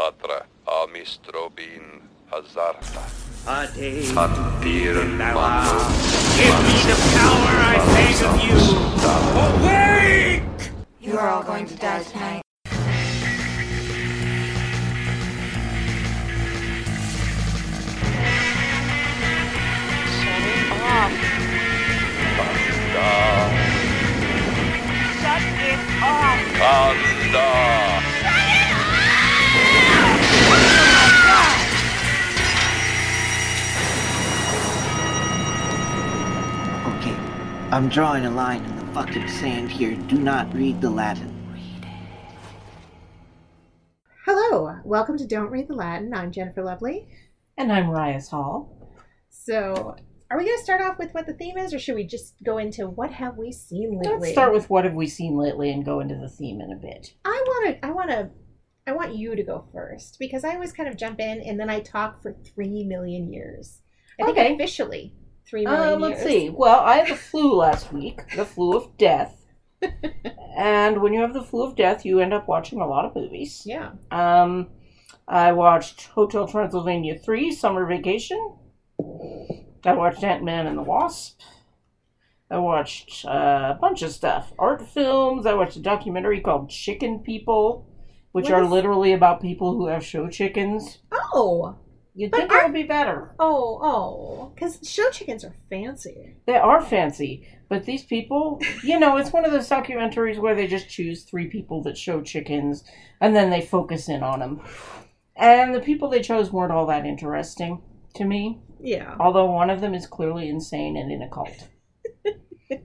Tatra amistrobin hazarta. Ade Antiren Thou Give me the power I beg of you! Awake! You are all going to die tonight. Shut it off. Shut it off. Kanda. I'm drawing a line in the fucking sand here. Do not read the Latin. Hello, welcome to Don't Read the Latin. I'm Jennifer Lovely. And I'm Rias Hall. So, are we going to start off with what the theme is, or should we just go into what have we seen lately? Let's start with what have we seen lately and go into the theme in a bit. I want to. I want to. I want you to go first because I always kind of jump in and then I talk for three million years. I think Okay. officially three million Uh, years. let's see. Well, I had the flu last week, the flu of death. and when you have the flu of death, you end up watching a lot of movies. Yeah. Um, I watched Hotel Transylvania 3, Summer Vacation. I watched Ant Man and the Wasp. I watched uh, a bunch of stuff. Art films. I watched a documentary called Chicken People, which What are is- literally about people who have show chickens. Oh. You'd But think it would be better. Oh. Oh. Because show chickens are fancy. They are fancy, but these people, you know, it's one of those documentaries where they just choose three people that show chickens and then they focus in on them. And the people they chose weren't all that interesting to me, Yeah. although one of them is clearly insane and in a cult.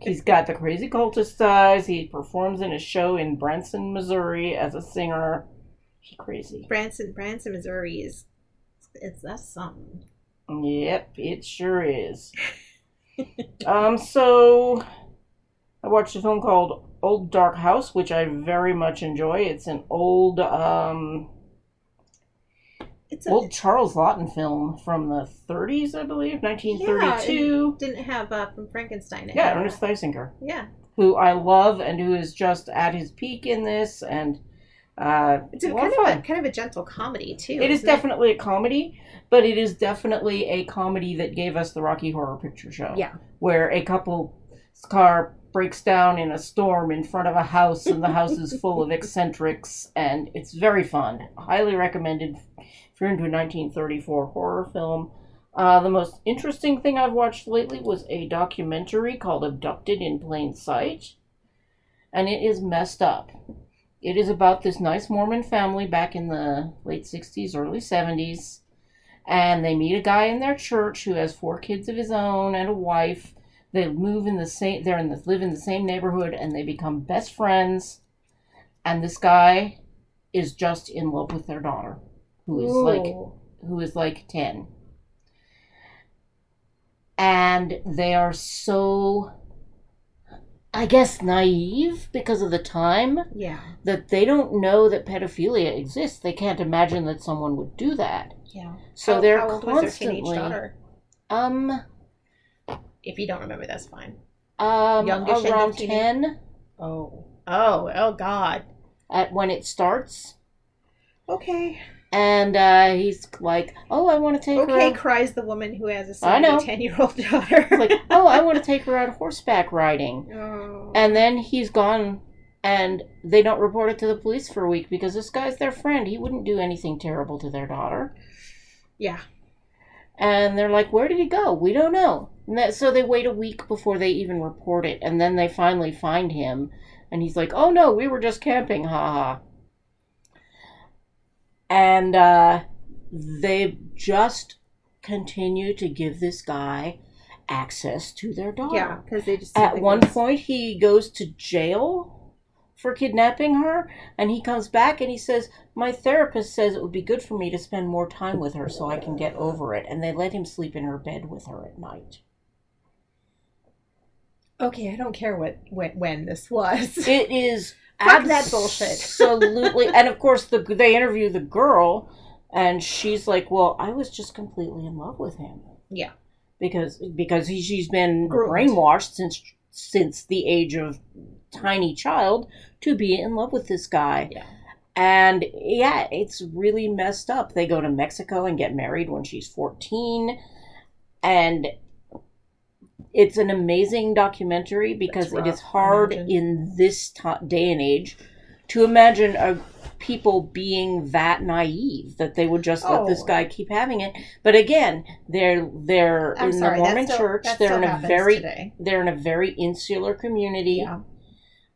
He's got the crazy cultist eyes. He performs in a show in Branson, Missouri as a singer. He crazy. Branson, Branson, Missouri is. It's that something. Yep, it sure is. um, so I watched a film called Old Dark House, which I very much enjoy. It's an old, um, It's a, old Charles Laughton film from the 30s, I believe, 1932. Didn't have uh, from Frankenstein. Yeah, Ernest Thesiger, Yeah. who I love and who is just at his peak in this, and uh, It's a kind of fun. a kind of a gentle comedy too. It is definitely a comedy, but it is definitely a comedy that gave us the Rocky Horror Picture Show. Yeah. Where a couple's car breaks down in a storm in front of a house, and the house is full of eccentrics, and it's very fun. Highly recommended if you're into a 1934 horror film. Uh, the most interesting thing I've watched lately was a documentary called Abducted in Plain Sight, and it is messed up. It is about this nice Mormon family back in the late 60s, early 70s. And they meet a guy in their church who has four kids of his own and a wife. They move in the same they're in the live in the same neighborhood and they become best friends. And this guy is just in love with their daughter, who is like who is like 10. And they are so I guess naive because of the time Yeah. that they don't know that pedophilia exists. They can't imagine that someone would do that. Yeah. So How- they're how old was their teenage constantly daughter? um If you don't remember, that's fine. um Youngish of around teenage- 10 Oh. Oh. Oh God. at when it starts Okay. And uh he's like, "Oh, I want to take her Okay, out. cries the woman who has a I know. ten-year-old daughter. like, "Oh, I want to take her out horseback riding." oh. And then he's gone and they don't report it to the police for a week because this guy's their friend. He wouldn't do anything terrible to their daughter. yeah. And they're like, where did he go? We don't know. And that, so they wait a week before they even report it. And then they finally find him. And he's like, oh no, we were just camping, haha. And uh, they just continue to give this guy access to their daughter. Yeah, because they just At one point, he goes to jail for kidnapping her, and he comes back and he says, My therapist says it would be good for me to spend more time with her so I can get over it. And they let him sleep in her bed with her at night. Okay, I don't care what when, when this was. It is Fuck that bullshit. Absolutely. and of course, the they interview the girl, and she's like, Well, I was just completely in love with him. Yeah. Because because he, she's been Groomed. brainwashed since since the age of tiny child to be in love with this guy. Yeah. and yeah, it's really messed up. They go to Mexico and get married when she's 14. And it's an amazing documentary because it is hard in this ti day and age to imagine a, people being that naive that they would just let this Oh. guy keep having it. But again, they're they're I'm in sorry, the Mormon still- church. They're in a very today. they're in a very insular community. Yeah.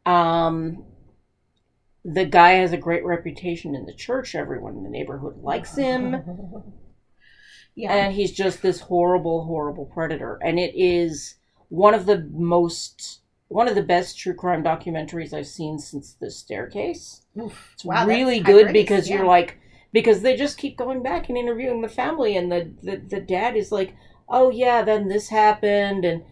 Um, the guy has a great reputation in the church. Everyone in the neighborhood likes him, yeah. and he's just this horrible, horrible predator. And it is one of the most, one of the best true crime documentaries I've seen since The Staircase. It's Wow, really good praise, because yeah. you're like, because they just keep going back and interviewing the family, and the, the the dad is like, oh yeah, then this happened, and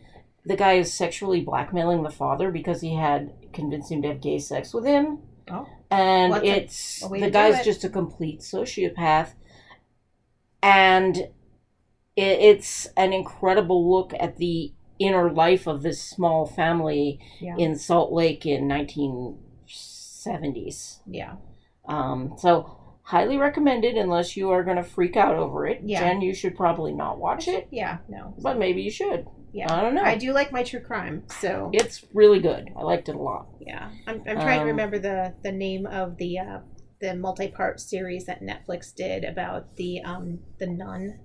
the guy is sexually blackmailing the father because he had convinced him to have gay sex with him. Oh. And it's the guy's it. just a complete sociopath, and it, it's an incredible look at the inner life of this small family Yeah. in Salt Lake in 1970s. yeah. Um, so highly recommended unless you are going to freak out over it. Yeah. Jen, you should probably not watch it, Yeah. No. but maybe you should. Yeah. I don't know. I do like my true crime, so It's really good. I liked it a lot. yeah. I'm, I'm trying Um, to remember the the name of the uh, the multi part series that Netflix did about the um the nun.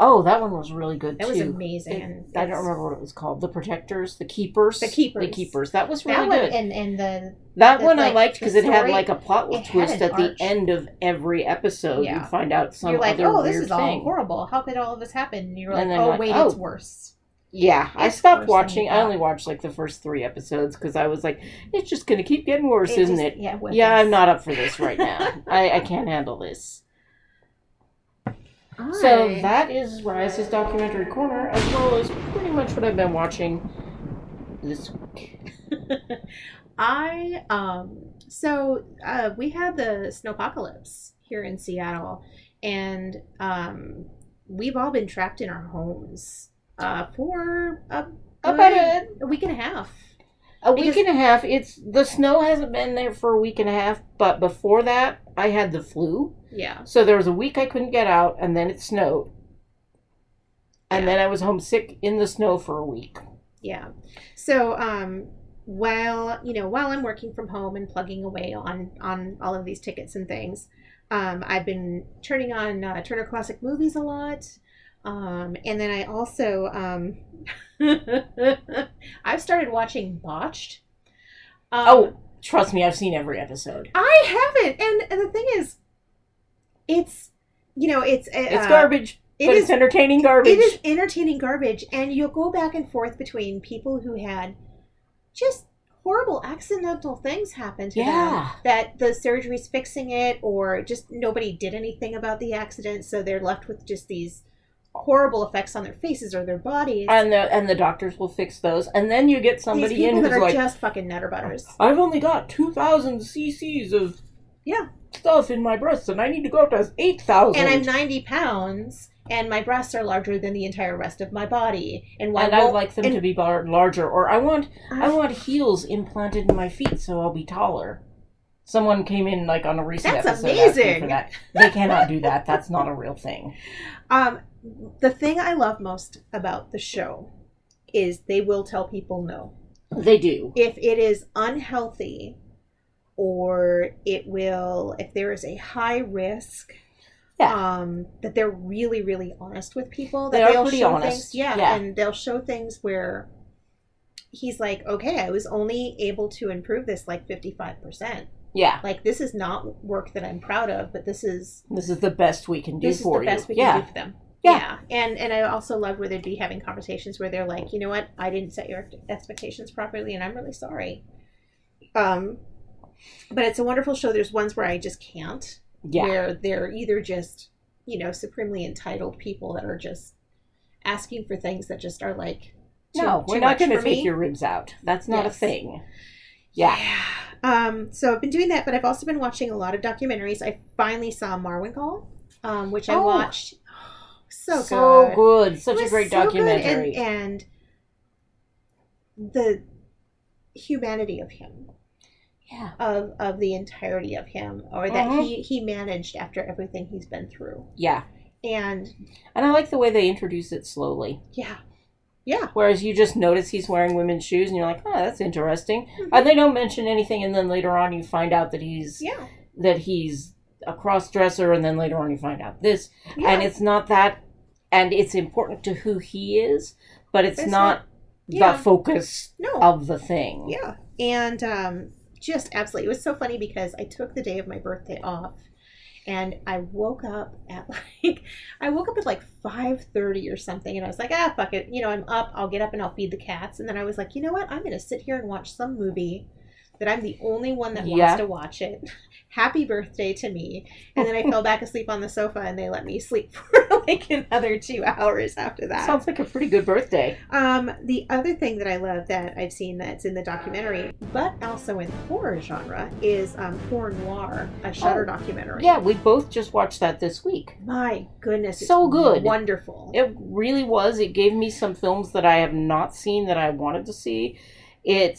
Oh, that one was really good That too. was amazing. It- I don't remember what it was called. The Protectors, the Keepers, The Keepers. the Keepers. That was that really one good. and and the that the, one I liked because it had like a plot twist at the end of every episode. Yeah. You find out some you're like, other oh, this is all thing. horrible. How could all of this happen? And you're like, And oh like, wait, oh. it's worse. Yeah, I stopped watching. I only watched like the first three episodes because I was like, it's just gonna keep getting worse, isn't it? Yeah. Yeah. I'm not up for this right now. I, I can't handle this. So that is Rise's documentary corner, as well as pretty much what I've been watching this week. I um so uh we had the snowpocalypse here in Seattle and um we've all been trapped in our homes uh for a, About good- a week and a half. A week Because- and a half. It's the snow hasn't been there for a week and a half, but before that, I had the flu. Yeah. So there was a week I couldn't get out, and then it snowed, and Yeah. then I was homesick in the snow for a week. Yeah. So um while you know while I'm working from home and plugging away on on all of these tickets and things, um, I've been turning on uh, Turner Classic Movies a lot, um, and then I also um, I've started watching Botched. Um, oh, trust me, I've seen every episode. I haven't, and, and the thing is, it's you know it's uh, It's garbage, It but is it's entertaining garbage. it is entertaining garbage, and you'll go back and forth between people who had just horrible accidental things happen to Yeah. them that the surgery's fixing it, or just nobody did anything about the accident, so they're left with just these horrible effects on their faces or their bodies. and the and the doctors will fix those, and then you get these somebody people in that who's are like, just fucking nutter butters. I've only got two thousand cc's of Yeah. stuff in my breasts, and I need to go up to eight thousand. And I'm 90 pounds, and my breasts are larger than the entire rest of my body. And why and I like them and- to be bar- larger, or I want I I- want heels implanted in my feet so I'll be taller. Someone came in like on a recent That's episode amazing. for that. They cannot do that. That's not a real thing. Um, the thing I love most about the show is they will tell people no. They do. If it is unhealthy or it will, if there is a high risk, Yeah. um, that they're really, really honest with people. They That are they'll pretty show honest. Things, yeah, Yeah. and they'll show things where he's like, okay, I was only able to improve this like 55%. Yeah. Like, this is not work that I'm proud of, but this is This is the best we can do this is for the best you. we yeah. can do for them. Yeah. and and I also love where they'd be having conversations where they're like, you know what, I didn't set your expectations properly, and I'm really sorry. Um, but it's a wonderful show. There's ones where I just can't, Yeah. where they're either just you know supremely entitled people that are just asking for things that just are like, too, no, we're not going to take me. your ribs out. That's not Yes. a thing. Yeah. Um, so I've been doing that, but I've also been watching a lot of documentaries. I finally saw Marwencol, um, which I Oh. watched. So, so good. good. Such a great so documentary. and, and the humanity of him. Yeah. of of the entirety of him, or that Mhm. he he managed after everything he's been through. Yeah. And And I like the way they introduce it slowly. yeah, yeah, Whereas you just notice he's wearing women's shoes and you're like, oh, that's interesting. Mhm. And they don't mention anything and then later on you find out that he's yeah, that he's a cross dresser and then later on you find out this. yeah. And it's not that and it's important to who he is, but it's, It's not, yeah. the focus no, of the thing. Yeah. And um, just absolutely. It was so funny because I took the day of my birthday off and I woke up at like I woke up at like 5:30 or something and I was like, "Ah, fuck it. You know, I'm up. I'll get up and I'll feed the cats." And then I was like, "You know what? I'm going to sit here and watch some movie that I'm the only one that Yeah. wants to watch it. Happy birthday to me." And then I fell back asleep on the sofa and they let me sleep for like another 2 hours after that. Sounds like a pretty good birthday. Um, the other thing that I love that I've seen that's in the documentary, but also in the horror genre, is um, Horror Noir, a Shudder Oh, documentary. Yeah, we both just watched that this week. My goodness, it's So good. wonderful. It really was. It gave me some films that I have not seen that I wanted to see. It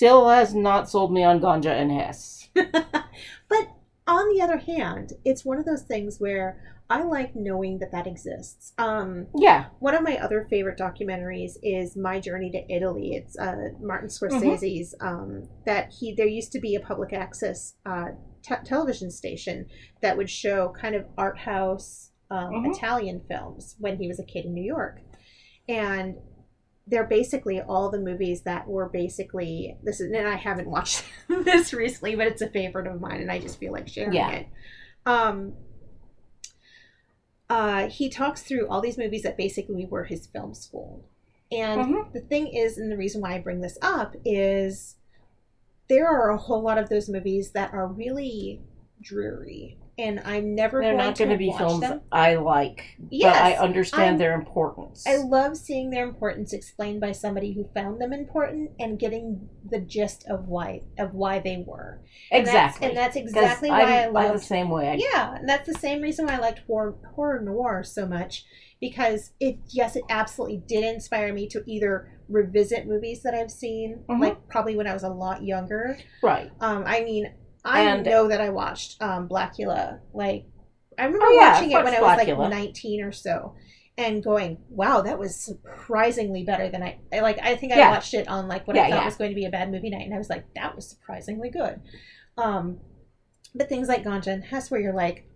still has not sold me on Ganja and Hess. but on the other hand, it's one of those things where I like knowing that that exists. Um, Yeah. one of my other favorite documentaries is My Journey to Italy. It's uh, Martin Scorsese's. Um, that he there used to be a public access uh, te- television station that would show kind of art house um, Mhm. Italian films when he was a kid in New York, and they're basically all the movies that were basically this is and I haven't watched this recently, but it's a favorite of mine, and I just feel like sharing Yeah. it. Um, uh, he talks through all these movies that basically were his film school. And Mhm. the thing is, and the reason why I bring this up is there are a whole lot of those movies that are really dreary. And I'm never They're going not to going to be films them. I like, Yes, but I understand I'm- their importance. I love seeing their importance explained by somebody who found them important and getting the gist of why of why they were. And that's- exactly. and that's exactly why I'm, I love the same way. I- Yeah, and that's the same reason why I liked horror, horror noir so much because it yes, it absolutely did inspire me to either revisit movies that I've seen, Mhm. like probably when I was a lot younger. Right. Um, I mean, I And- know that I watched um, Blackula. Like, I remember Oh, yeah, watching it when I was like nineteen or so, and going, "Wow, that was surprisingly better than I." I- Like, I think I Yeah. watched it on like what Yeah, I thought was going to be a bad movie night, and I was like, "That was surprisingly good." Um, but things like Ganja and Hess, where you're like,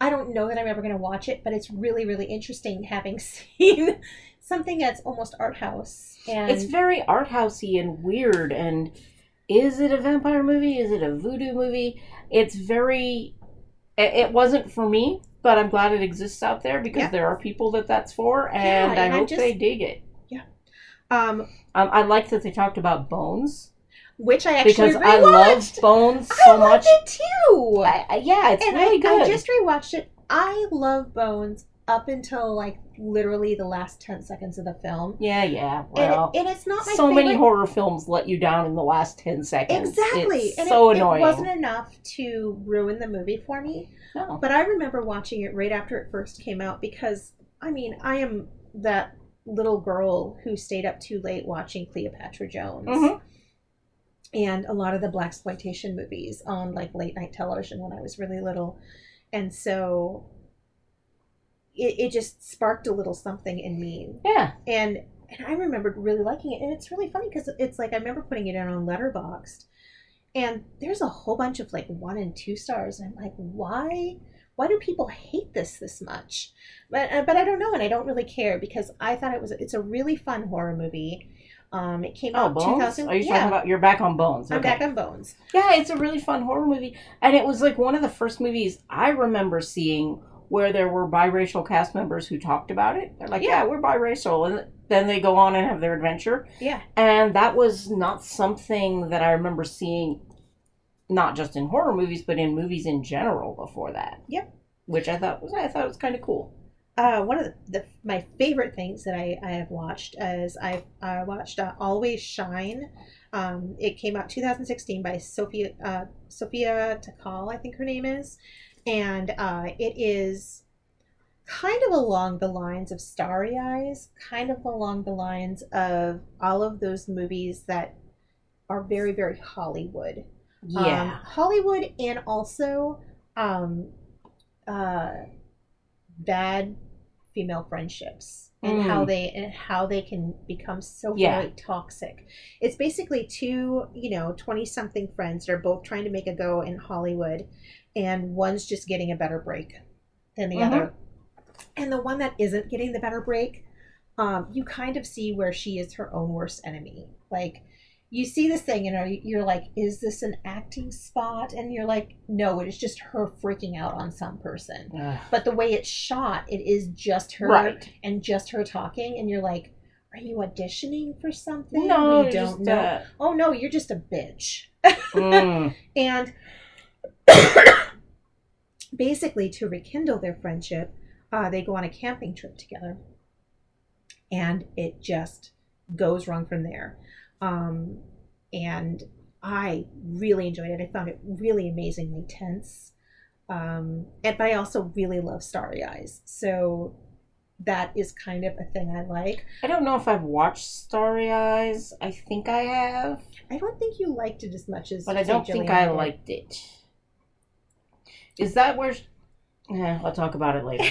I don't know that I'm ever going to watch it, but it's really, really interesting having seen something that's almost art house. And It's very art housey and weird. And is it a vampire movie? Is it a voodoo movie? It's very. It, it wasn't for me, but I'm glad it exists out there because Yeah. there are people that that's for, and Yeah, I and I hope just- they dig it. Yeah. Um, Um, I like that they talked about bones which I actually because I love bones so I much. it too. I, I- yeah, it's and really I, good. I just rewatched it. I love Bones up until like literally the last ten seconds of the film. Yeah, yeah. And, Well, it, and it's not so many horror films let you down in the last ten seconds. Exactly, It's and so it, annoying. it wasn't enough to ruin the movie for me. No. But I remember watching it right after it first came out because I mean I am that little girl who stayed up too late watching Cleopatra Jones Mhm. and a lot of the black exploitation movies on like late night television when I was really little, and so it, it just sparked a little something in me Yeah. and and I remembered really liking it. And it's really funny because it's like I remember putting it in on Letterboxd, and there's a whole bunch of like one and two stars, and I'm like, why? Why do people hate this this much? But uh, but I don't know, and I don't really care because I thought it was it's a really fun horror movie. Um, it came Oh, out Bones? 2000. Are you yeah, talking about? You're back on Bones. I'm back on Bones. Yeah, it's a really fun horror movie, and it was like one of the first movies I remember seeing where there were biracial cast members who talked about it. They're like, Yeah. "Yeah, we're biracial," and then they go on and have their adventure. Yeah. And that was not something that I remember seeing, not just in horror movies, but in movies in general before that. Yep. Which I thought was I thought was kind of cool. Uh, one of the, the my favorite things that I, I have watched is I've I watched uh, Always Shine. Um, it came out 2016 by Sophia uh, Sophia Takal, I think her name is, and uh, it is kind of along the lines of Starry Eyes, kind of along the lines of all of those movies that are very very Hollywood. Yeah. um, Hollywood and also um, uh, bad female friendships and Mm. how they and how they can become so Yeah. very toxic. It's basically two, you know, 20 something friends that are both trying to make a go in Hollywood and one's just getting a better break than the Mhm. other. And the one that isn't getting the better break, um, you kind of see where she is her own worst enemy. Like you see this thing and you're like, is this an acting spot? And you're like, no, it is just her freaking out on some person. Ugh. But the way it's shot, it is just her right. and just her talking, and you're like, are you auditioning for something? No, you don't know. Oh no, you're just a bitch. mm, And basically, to rekindle their friendship, uh, they go on a camping trip together, and it just goes wrong from there. Um, and I really enjoyed it. I found it really amazingly tense. Um, and but I also really love Starry Eyes, so that is kind of a thing I like. I don't know if I've watched Starry Eyes. I think I have, I don't think you liked it as much as, but I don't think I liked it. Is that where? Yeah, I'll talk about it later.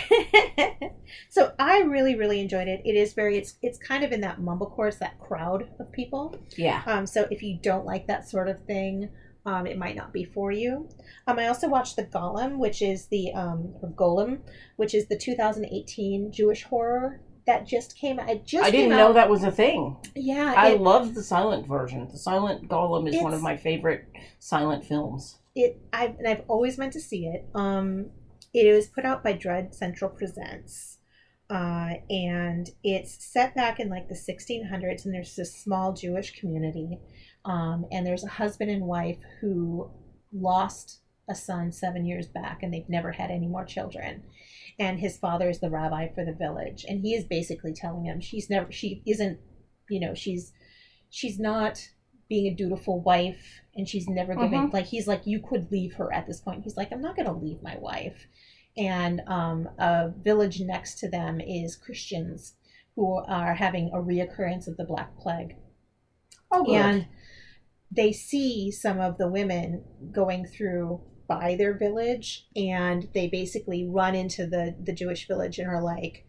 so I really, really enjoyed it. It is very it's it's kind of in that mumblecore, it's that crowd of people. Yeah. Um, so if you don't like that sort of thing, um, it might not be for you. Um, I also watched the Golem, which is the um, or Golem, which is the 2018 Jewish horror that just came. It just I didn't know that was a thing. Yeah, I it, love the silent version. The silent golem is one of my favorite silent films. It I've and I've always meant to see it. Um, it was put out by Dread Central Presents, uh, and it's set back in like the 1600s, and there's this small Jewish community, um, and there's a husband and wife who lost a son seven years back, and they've never had any more children. And his father is the rabbi for the village, and he is basically telling him she's never, she isn't, you know, she's, she's not being a dutiful wife and she's never giving like he's like you could leave her at this point. He's like i'm not going to leave my wife. And um, a village next to them is christians who are having a reoccurrence of the black plague. Oh, good. and they see some of the women going through by their village and they basically run into the the jewish village and are like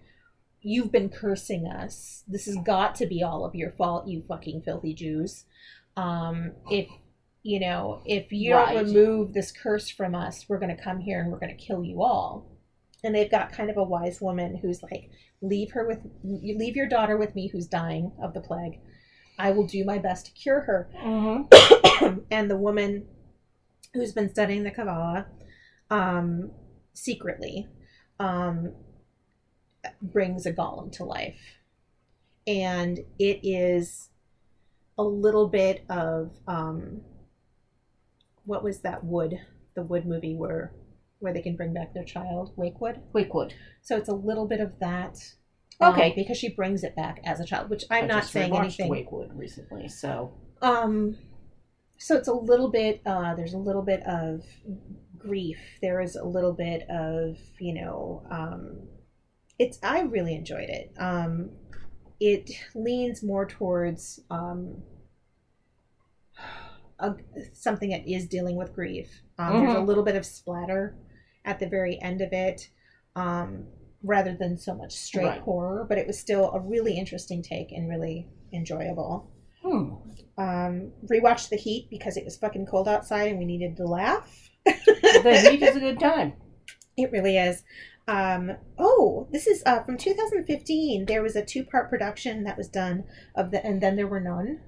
you've been cursing us. This has got to be all of your fault you fucking filthy jews um if you know if you Right. don't remove this curse from us we're going to come here and we're going to kill you all and they've got kind of a wise woman who's like leave her with you leave your daughter with me who's dying of the plague i will do my best to cure her Mhm. and the woman who's been studying the Kabbalah um, secretly um, brings a golem to life. And it is a little bit of um, what was that wood, the wood movie where where they can bring back their child, Wakewood. Wakewood. So it's a little bit of that. um, Okay. because she brings it back as a child, which I'm I not saying anything. Wakewood recently, so Um, so it's a little bit. Uh, there's a little bit of grief. There is a little bit of you know. Um, it's. I really enjoyed it. Um, it leans more towards um, a, something that is dealing with grief. Um, There's a Mhm. little bit of splatter at the very end of it. Um, rather than so much straight Right. horror, but it was still a really interesting take and really enjoyable hmm. um, rewatched The Heat because it was fucking cold outside and we needed to laugh. the heat is a good time. It really is. Um, oh, this is uh, from 2015. There was a two-part production that was done of the, and then there were none.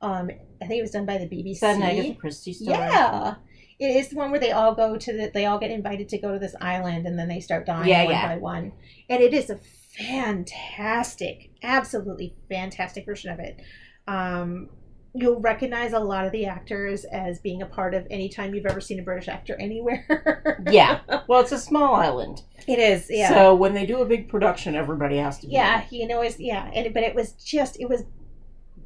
Um, I think it was done by the BBC. Is that Agatha Christie story? Yeah, it is the one where they all go to the. They all get invited to go to this island, and then they start dying Yeah, one yeah. by one. And it is a fantastic, absolutely fantastic version of it. Um, you'll recognize a lot of the actors as being a part of any time you've ever seen a British actor anywhere. Yeah. Well, it's a small island. it is. Yeah. So when they do a big production, everybody has to be. yeah, you know, it's yeah, and but it was just it was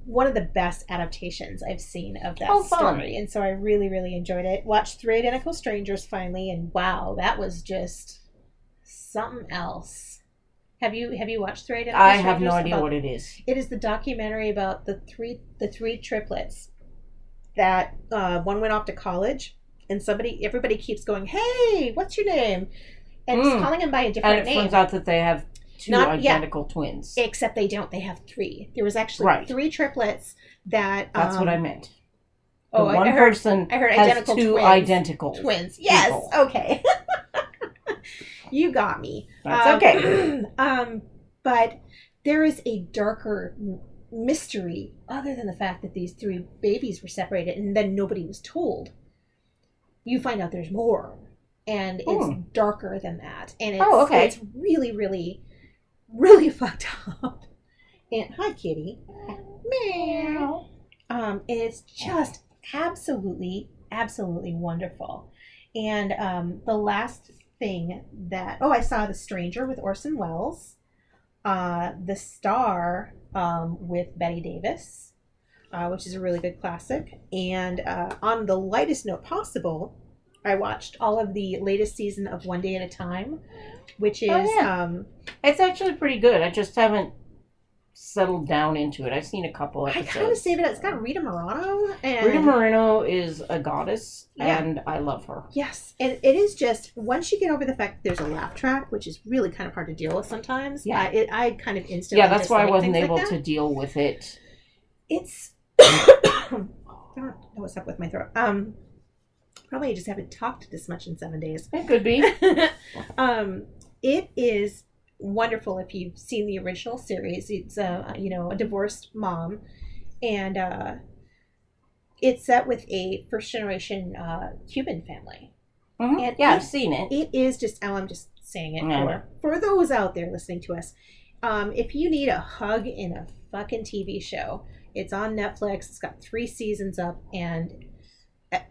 one of the best adaptations I've seen of that Oh, story, and so I really really enjoyed it. Watched Three Identical Strangers finally, and wow, that was just something else. Have you have you watched Three Identical I have no idea About- what it is. It is the documentary about the three the three triplets that uh, one went off to college, and somebody, everybody keeps going, "Hey, what's your name?" And it's Mm. calling him by a different name. And it name. turns out that they have two Not- identical twins. Except they don't. They have three. There was actually Right. three triplets that. That's what um, I meant. The Oh, I- heard person I heard has identical two twins. identical twins. Yes. people. Okay. you got me. That's Um, okay. um, but there is a darker mystery other than the fact that these three babies were separated and then nobody was told. You find out there's more, and it's Hmm. darker than that, and it's, Oh, okay. it's really, really, really fucked up. And hi, kitty. Meow. Um, it's just absolutely, absolutely wonderful. And um, the last thing that oh, I saw The Stranger with Orson Welles, uh, The Star um, with Bette Davis, uh, which is a really good classic. And uh, on the lightest note possible, I watched all of the latest season of One Day at a Time, which is Oh, yeah. um, It's actually pretty good. I just haven't settled down into it. I've seen a couple I kind of save it. It's got Rita Moreno and Rita Moreno is a goddess, Yeah. and I love her. Yes, and it is just once you get over the fact that there's a laugh track, which is really kind of hard to deal with sometimes. Yeah. uh, it, I kind of instantly. Yeah, that's why I wasn't able like to deal with it. It's. I don't know what's up with my throat. Um, probably I just haven't talked this much in seven days. It could be. um, it is wonderful if you've seen the original series. It's a you know a divorced mom, and uh, it's set with a first generation uh, Cuban family. Mhm. And Yeah, it- I've seen it. It is just oh, I'm just saying it Yeah. for for those out there listening to us. Um, if you need a hug in a fucking TV show, it's on Netflix. It's got three seasons up, and uh,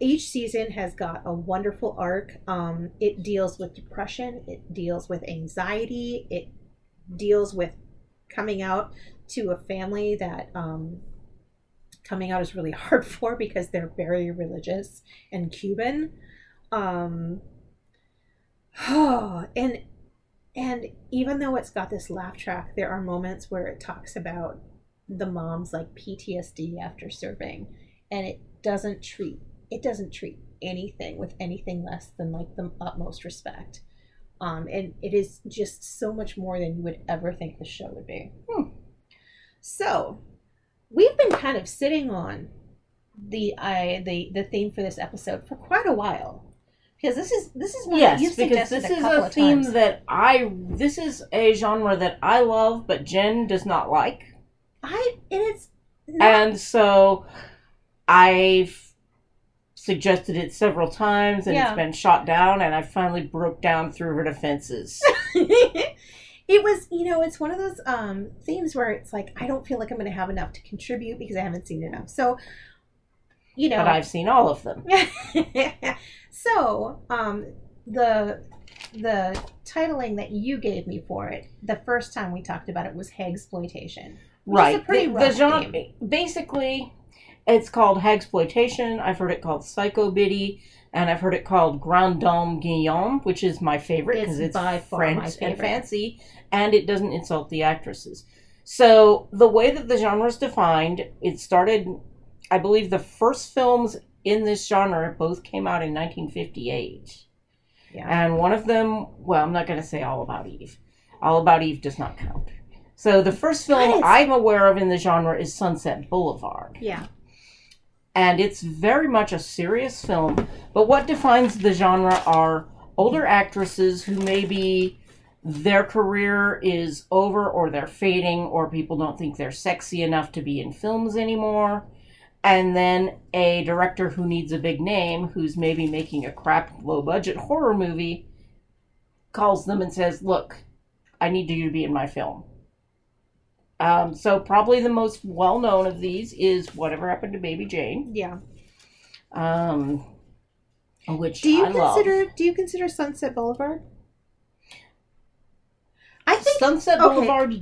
each season has got a wonderful arc. Um, it deals with depression. It deals with anxiety. It deals with coming out to a family that um, coming out is really hard for because they're very religious and Cuban. Um, and and even though it's got this laugh track, there are moments where it talks about the mom's like PTSD after serving, and it doesn't treat it doesn't treat anything with anything less than like the utmost respect. Um, and it is just so much more than you would ever think the show would be. Hmm. So, we've been kind of sitting on the I the the theme for this episode for quite a while because this is this is one Yes, because this a is a theme times. that I. This is a genre that I love, but Jen does not like, I and it's not, and so I've suggested it several times, and Yeah. it's been shot down, and I finally broke down through her defenses. it was you know it's one of those um themes where it's like I don't feel like I'm going to have enough to contribute because I haven't seen enough. So you know but I've seen all of them. so um the the titling that you gave me for it the first time we talked about it was is a Right. pretty The, the genre, theme. basically, it's called hagsploitation. I've heard it called psycho biddy, and I've heard it called grand dame guignol, which is my favorite because It's it's, French and fancy, and it doesn't insult the actresses. So the way that the genre is defined, it started. I believe the first films in this genre both came out in 1958. yeah And one of them, well, I'm not going to say All About Eve. All About Eve does not count. So the first film is- I'm aware of in the genre is Sunset Boulevard. yeah And it's very much a serious film. But what defines the genre are older actresses who maybe their career is over or they're fading or people don't think they're sexy enough to be in films anymore. And then a director who needs a big name who's maybe making a crap low budget horror movie calls them and says, Look, I need you to be in my film. Um, so probably the most well known of these is Whatever Happened to Baby Jane, yeah um, which do you I love. consider do you consider sunset boulevard i think Sunset okay. Boulevard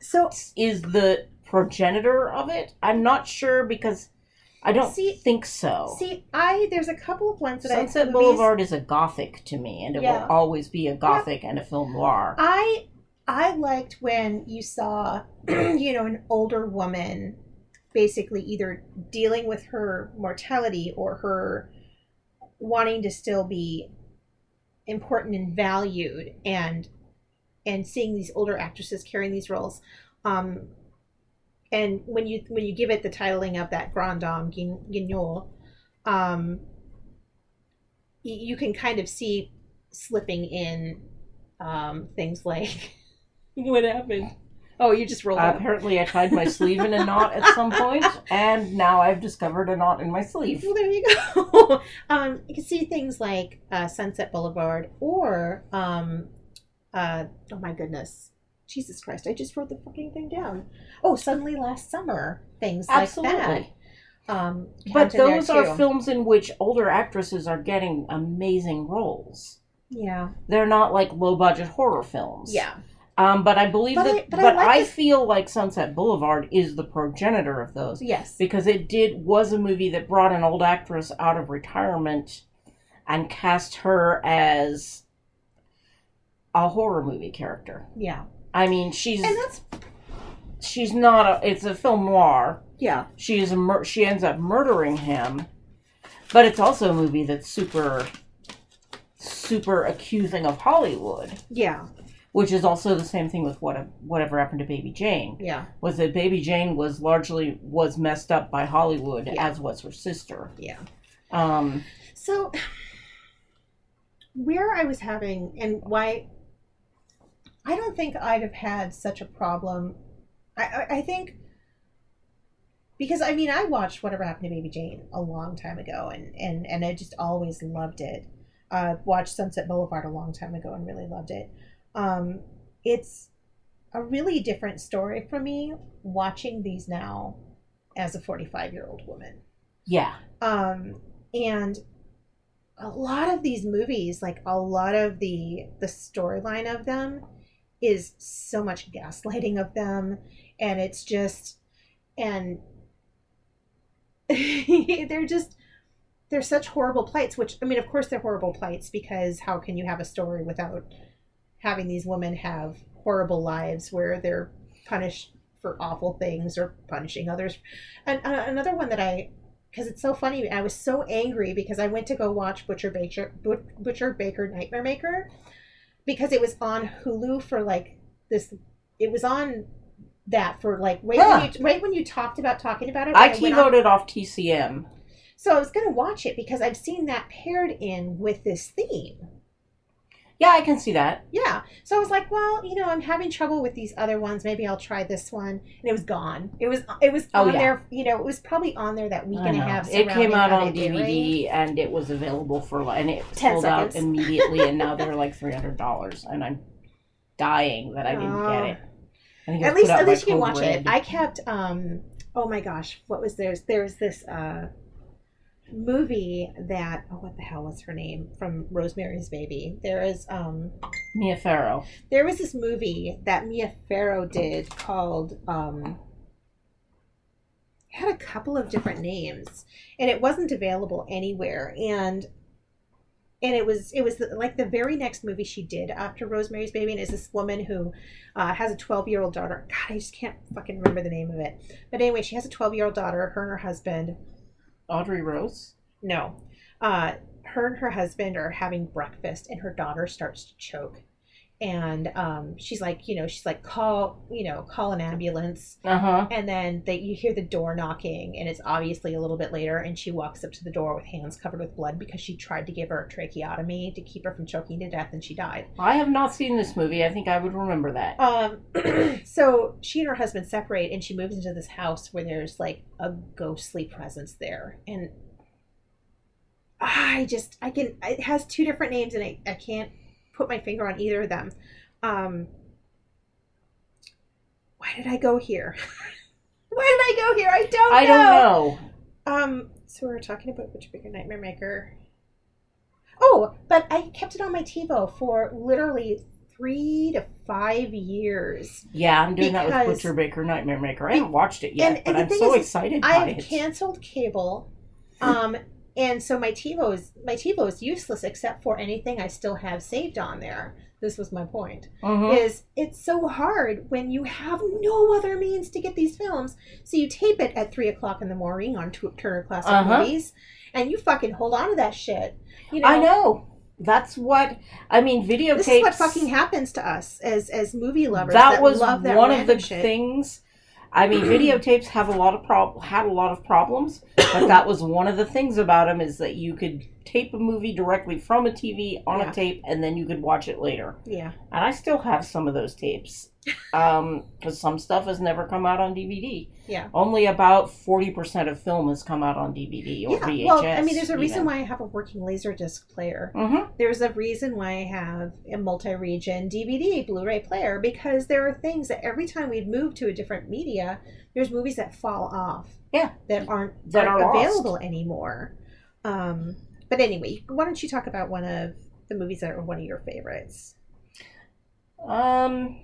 so is the progenitor of it. I'm not sure because I don't See- think so. see i there's a couple of ones that Sunset i movies- Boulevard is a gothic to me, and it Yeah. will always be a gothic and a film noir. I I liked when you saw, you know, an older woman basically either dealing with her mortality or her wanting to still be important and valued and and seeing these older actresses carrying these roles. Um and when you when you give it the titling of that grand dame Guign- guignol um you can kind of see slipping in um things like what happened oh you just rolled Uh, apparently, I tied my sleeve in a knot at some point, and now I've discovered a knot in my sleeve. Well, there you go. um, you can see things like uh, Sunset Boulevard or, um, uh, oh my goodness, Jesus Christ! I just wrote the fucking thing down. Oh, suddenly last summer, things Absolutely. like that. Um, But count in there, those are too. films in which older actresses are getting amazing roles. Yeah, They're not like low budget horror films. yeah, Um, but I believe But I- that. but But, I I, like this- feel like Sunset Boulevard is the progenitor of those yes, because it did was a movie that brought an old actress out of retirement and cast her as a horror movie character. yeah, I mean, she's and that's she's not a. It's a film noir. yeah, She is a mur- she ends up murdering him, but it's also a movie that's super super accusing of Hollywood, yeah, which is also the same thing with what whatever happened to Baby Jane. yeah, Was that Baby Jane was largely was messed up by Hollywood, Yeah. as was her sister. yeah. Um, So, where I was having and why I don't think I'd have had such a problem. I, I, I think because I mean I watched Whatever Happened to Baby Jane a long time ago and and and I just always loved it. Uh, watched Sunset Boulevard a long time ago and really loved it. Um, it's a really different story for me watching these now as a 45 year old woman. Yeah, um and a lot of these movies like a lot of the the storyline of them is so much gaslighting of them and it's just and they're just they're such horrible plights which i mean of course they're horrible plights because how can you have a story without having these women have horrible lives where they're punished for awful things or punishing others and uh, another one that i because it's so funny. I was so angry because I went to go watch Butcher Baker But- Butcher Baker Nightmare Maker because it was on Hulu for like this. It was on that for like right Huh. when you right when you talked about talking about it. I when went on- keynoted off TCM. so I was gonna watch it because I've seen that paired in with this theme. Yeah, I can see that. Yeah. So I was like, well, you know, I'm having trouble with these other ones. Maybe I'll try this one. And it was gone. It was it was Oh, on yeah. there. You know, it was probably on there that week and a half. It came out on. DVD and it was available for like, and it 10 sold out seconds. immediately, and now they're like three hundred dollars, and I'm dying that I didn't Oh. get it. At least at least you can watch Red. it. I kept um oh my gosh, what was there's there's this uh movie that oh what the hell was her name? From Rosemary's Baby. There is um Mia Farrow. there was this movie that Mia Farrow did called um it had a couple of different names and it wasn't available anywhere. And and it was it was like the very next movie she did after Rosemary's Baby and is this woman who uh, has a 12 year old daughter. God I just can't fucking remember the name of it. But anyway she has a 12 year old daughter her and her husband Audrey Rose. no. Uh, her and her husband are having breakfast, and her daughter starts to choke. And um, she's like, you know, she's like, call, you know, call an ambulance. Uh huh. And then they, you hear the door knocking, and it's obviously a little bit later. And she walks up to the door with hands covered with blood because she tried to give her a tracheotomy to keep her from choking to death, and she died. I have not seen this movie. I think I would remember that. Um, so she and her husband separate, and she moves into this house where there's like a ghostly presence there, and I just I can it has two different names, and I I can't put my finger on either of them. Um, why did I go here? why did I go here? I don't. I don't know. Um, so we were talking about Butcher Baker Nightmare Maker. Oh, but I kept it on my TiVo for literally three to five years. Yeah, I'm doing that with Butcher Baker Nightmare Maker. I haven't watched it yet, and- and but I'm so is, excited I have it. canceled cable, um, and so my TiVo is my TiVo is useless except for anything I still have saved on there. This was my point. Mhm. Is it's so hard when you have no other means to get these films. So you tape it at three o'clock in the morning on Tu- Turner Classic Uh-huh. Movies, and you fucking hold on to that shit. You know, I know. That's what I mean. Videotapes. This is what fucking happens to us as as movie lovers. that, That, was one of the shit. things. I mean, videotapes have a lot of prob- had a lot of problems, but that was one of the things about them is that you could tape a movie directly from a TV on Yeah. a tape, and then you could watch it later. Yeah, And I still have some of those tapes, um, because some stuff has never come out on DVD. yeah. Only about forty percent of film has come out on DVD or Yeah, VHS. well, I mean, there's a reason why I have a working Laserdisc player. Mm-hmm. There's a reason why I have a multi-region DVD Blu-ray player because there are things that every time we move to a different media, there's movies that fall off. Yeah. that aren't That aren't are available anymore. Um, but anyway, why don't you talk about one of the movies that are one of your favorites? Um.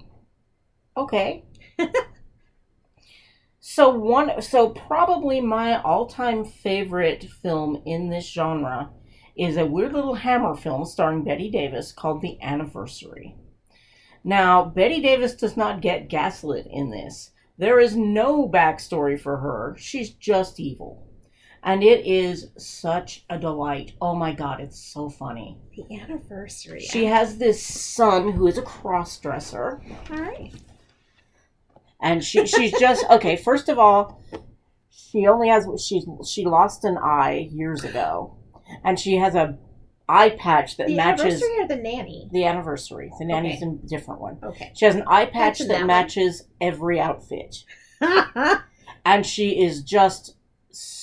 Okay. so one, so probably my all-time favorite film in this genre is a weird little Hammer film starring Bette Davis called The Anniversary. Now, Bette Davis does not get gaslit in this. There is no backstory for her. She's just evil. And it is such a delight. Oh my god, it's so funny. The anniversary. She has this son who is a cross-dresser All right. and she she's just okay. First of all, she only has she she lost an eye years ago, and she has a eye patch that The matches anniversary or the nanny? the anniversary. The nanny's Okay. a different one. Okay. She has an eye patch that that matches every outfit, and she is just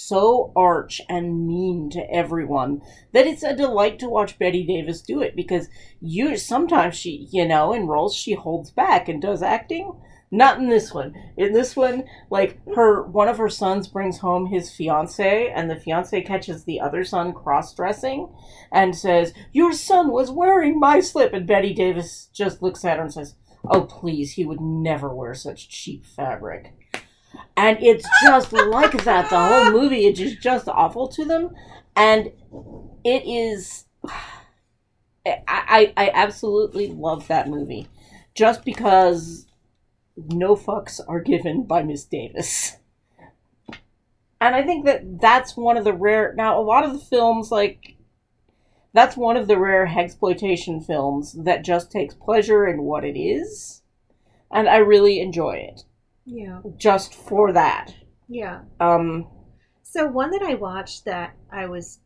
so arch and mean to everyone that it's a delight to watch Bette Davis do it because you sometimes she you know in roles she holds back and does acting. Not in this one. In this one like her one of her sons brings home his fiance and the fiance catches the other son cross-dressing and says your son was wearing my slip. And Bette Davis just looks at her and says oh please he would never wear such cheap fabric and it's just like that. The whole movie it is just awful to them. And it is I, I i absolutely love that movie. Just because no fucks are given by miss davis. And i think that that's one of the rare now a lot of the films like that's one of the rare exploitation films that just takes pleasure in what it is. And i really enjoy it Yeah. just for that. Yeah. Um, So one that I watched that I was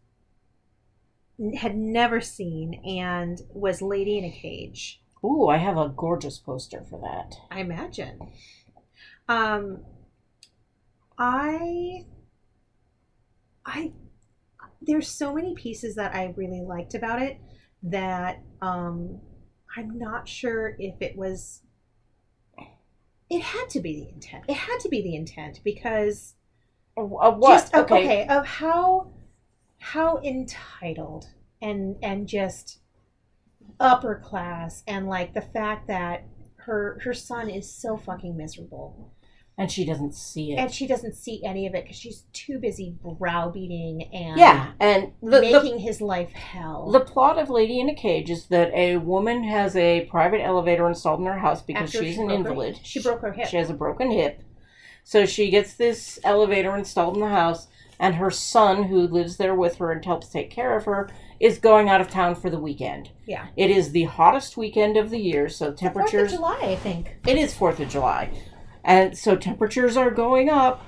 had never seen and was Lady in a Cage. ooh, I have a gorgeous poster for that. I imagine. Um, I, I, there's so many pieces that I really liked about it that um, I'm not sure if it was. It had to be the intent. It had to be the intent because Uh, what? just of- okay. of how how entitled and and just upper class and like the fact that her her son is so fucking miserable And she doesn't see it. and she doesn't see any of it because she's too busy browbeating and yeah, and the, the making his life hell the plot of Lady in a Cage is that a woman has a private elevator installed in her house because After she's she an broke her- invalid. she broke her hip She has a broken hip. So she gets this elevator installed in the house, and her son, who lives there with her and helps take care of her, is going out of town for the weekend. yeah It is the hottest weekend of the year, so temperatures. Fourth of. July I think It is Fourth of July, and so temperatures are going up.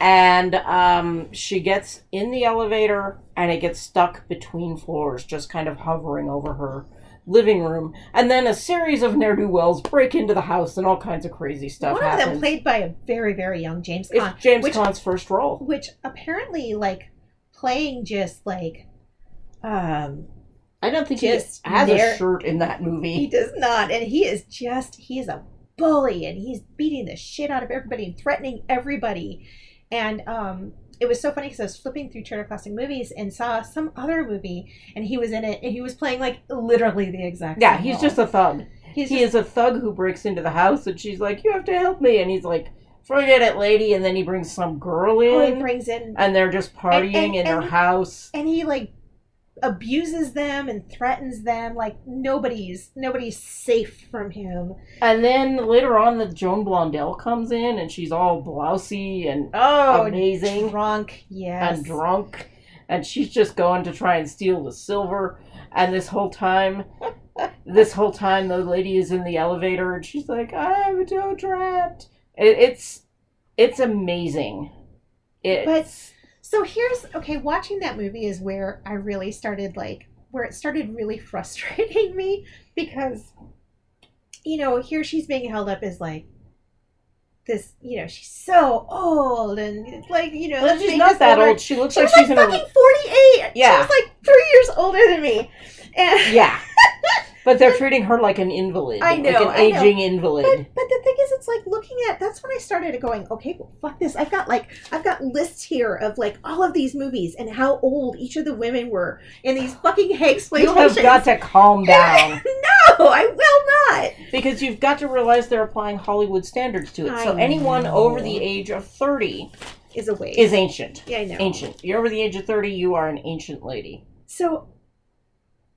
And um, she gets in the elevator, and it gets stuck between floors, just kind of hovering over her living room. And then a series of ne'er do wells break into the house, and all kinds of crazy stuff one of happens. them played by a very very young James Caan it's James which- Caan's first role. which apparently like playing just like um I don't think he has a shirt in that movie. He does not, and he is just he is a bully, and he's beating the shit out of everybody and threatening everybody. And um, it was so funny because I was flipping through Turner Classic Movies and saw some other movie, and he was in it, and he was playing like literally the exact. Yeah, he's role. just a thug. he's he just, is a thug who breaks into the house, and she's like, "You have to help me," and he's like, forget it, lady. And then he brings some girl in, Oh, he brings in and they're just partying and- in their and- house. and he like abuses them and threatens them like nobody's nobody's safe from him. And then later on, the Joan Blondell comes in, and she's all blousy and Oh, amazing drunk, yes. and drunk, and she's just going to try and steal the silver. And this whole time, this whole time, the lady is in the elevator, and she's like, "I'm so trapped." It, it's it's amazing. It's, But so here's okay, watching that movie is where I really started like where it started really frustrating me because you know, here she's being held up as like this, you know, she's so old and it's like, you know, Well, she's not that older. old. She looks She like she's like in fucking her 48. Yeah. She was like 3 years older than me. And yeah. But they're treating her like an invalid, I know, like an know. aging invalid. But, but the thing is, it's like looking at. That's when I started going, okay, well, fuck this. I've got like, I've got lists here of like all of these movies and how old each of the women were in these fucking You exploitations. have got to calm down no, I will not. because you've got to realize they're applying Hollywood standards to it. I so anyone over the age of thirty Is a waste. is ancient. yeah, I know. Ancient. You're over the age of thirty, you are an ancient lady. So,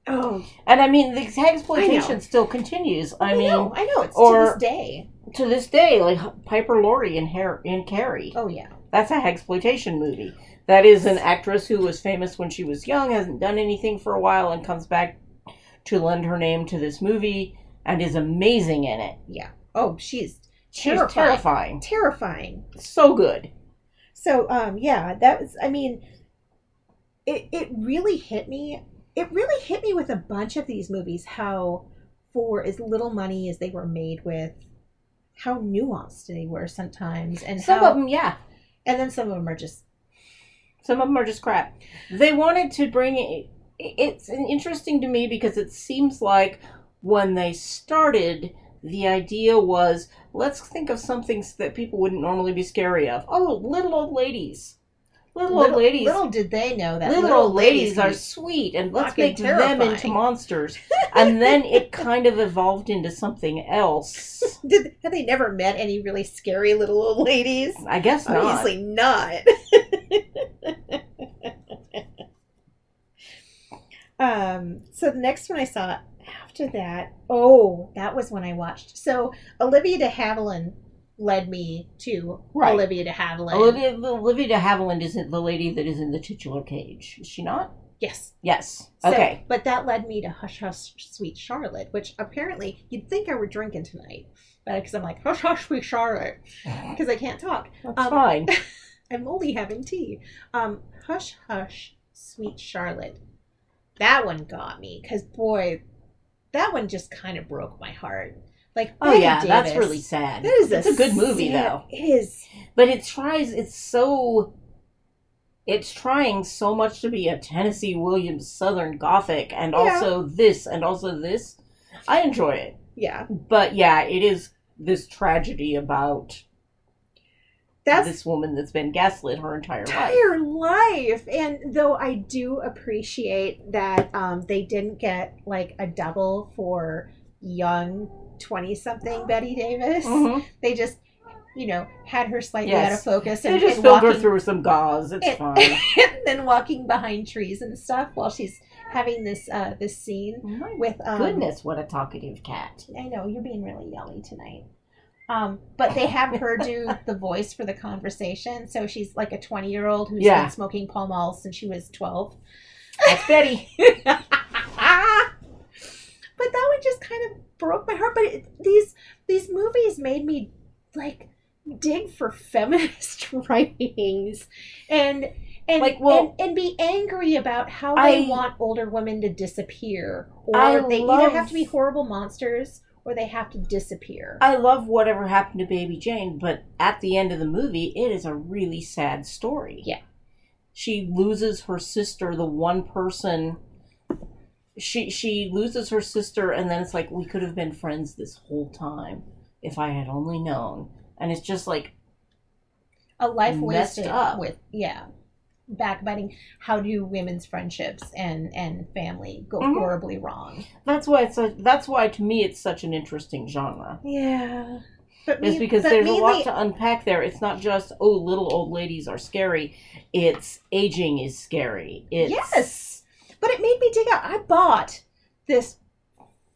oh, And I mean, the exploitation still continues. I, I, mean, know, I know. It's or- to this day. to this day, like Piper Laurie in Hair in Carrie. Oh yeah. That's a exploitation movie. That is an actress who was famous when she was young, hasn't done anything for a while, and comes back to lend her name to this movie and is amazing in it. Yeah. Oh, she's She's terrifying. terrifying. Terrifying. So good. So, um, yeah, that was. I mean, it it really hit me. It really hit me with a bunch of these movies how, for as little money as they were made with, how nuanced they were sometimes, and Some how, of them, yeah. and then some of them are just Some of them are just crap. They wanted to bring it. It's interesting to me because it seems like when they started, the idea was let's think of some things that people wouldn't normally be scary of. Oh, little old ladies. Little, old ladies. Little did they know that little, old ladies, are sweet and let's make them into monsters. and then it kind of evolved into something else. Did had they never met any really scary little old ladies? I guess not. Obviously not. um, so the next one I saw after that, oh, that was when I watched. So Olivia de Havilland led me to Right. Olivia de Havilland. Olivia, Olivia de Havilland isn't the lady that is in the titular cage. Is she not? Yes. Yes. So- Okay. But that led me to Hush Hush Sweet Charlotte, which apparently you'd think I were drinking tonight. Because I'm like, Hush Hush Sweet Charlotte. Because I can't talk. That's Um, fine. I'm only having tea. Um, Hush Hush Sweet Charlotte. That one got me. Because, boy, that one just kind of broke my heart. Like, Oh Bette yeah, that's really sad. That is it's a good movie sad- though. It is. But it tries it's so it's trying so much to be a Tennessee Williams Southern Gothic and Yeah. also this and also this. I enjoy it. Yeah. But yeah, it is this tragedy about That's this woman that's been gaslit her entire life. entire life. And though I do appreciate that um, they didn't get like a double for young 20 something Bette Davis, Mhm. they just, you know, had her slightly Yes. out of focus They and, just and filled her walking, through some gauze. It's and, fine. and then walking behind trees and stuff while she's having this uh, this scene My with um, goodness, what a talkative cat. I know you're being really yelly tonight. Um, but they have her do the voice for the conversation, so she's like a 20 year old who's Yeah. been smoking Pall Mall since she was 12. That's Bette. but that one just kind of broke my heart. But it, these these movies made me like dig for feminist writings and and Like, well- and, and be angry about how I- they want older women to disappear, or I they either love- have to be horrible monsters or they have to disappear. I love whatever happened to Baby Jane, but at the end of the movie, it is a really sad story. Yeah. She loses her sister, the one person she she loses her sister and then it's like we could have been friends this whole time if I had only known. And it's just like a life wasted up. with yeah backbiting how do women's friendships and and family go Mhm. horribly wrong that's why it's a, that's why to me it's such an interesting genre. yeah but me- because but there's a lot to unpack there. It's not just oh, little old ladies are scary. It's aging is scary. It's, Yes, but it made me dig out. I bought this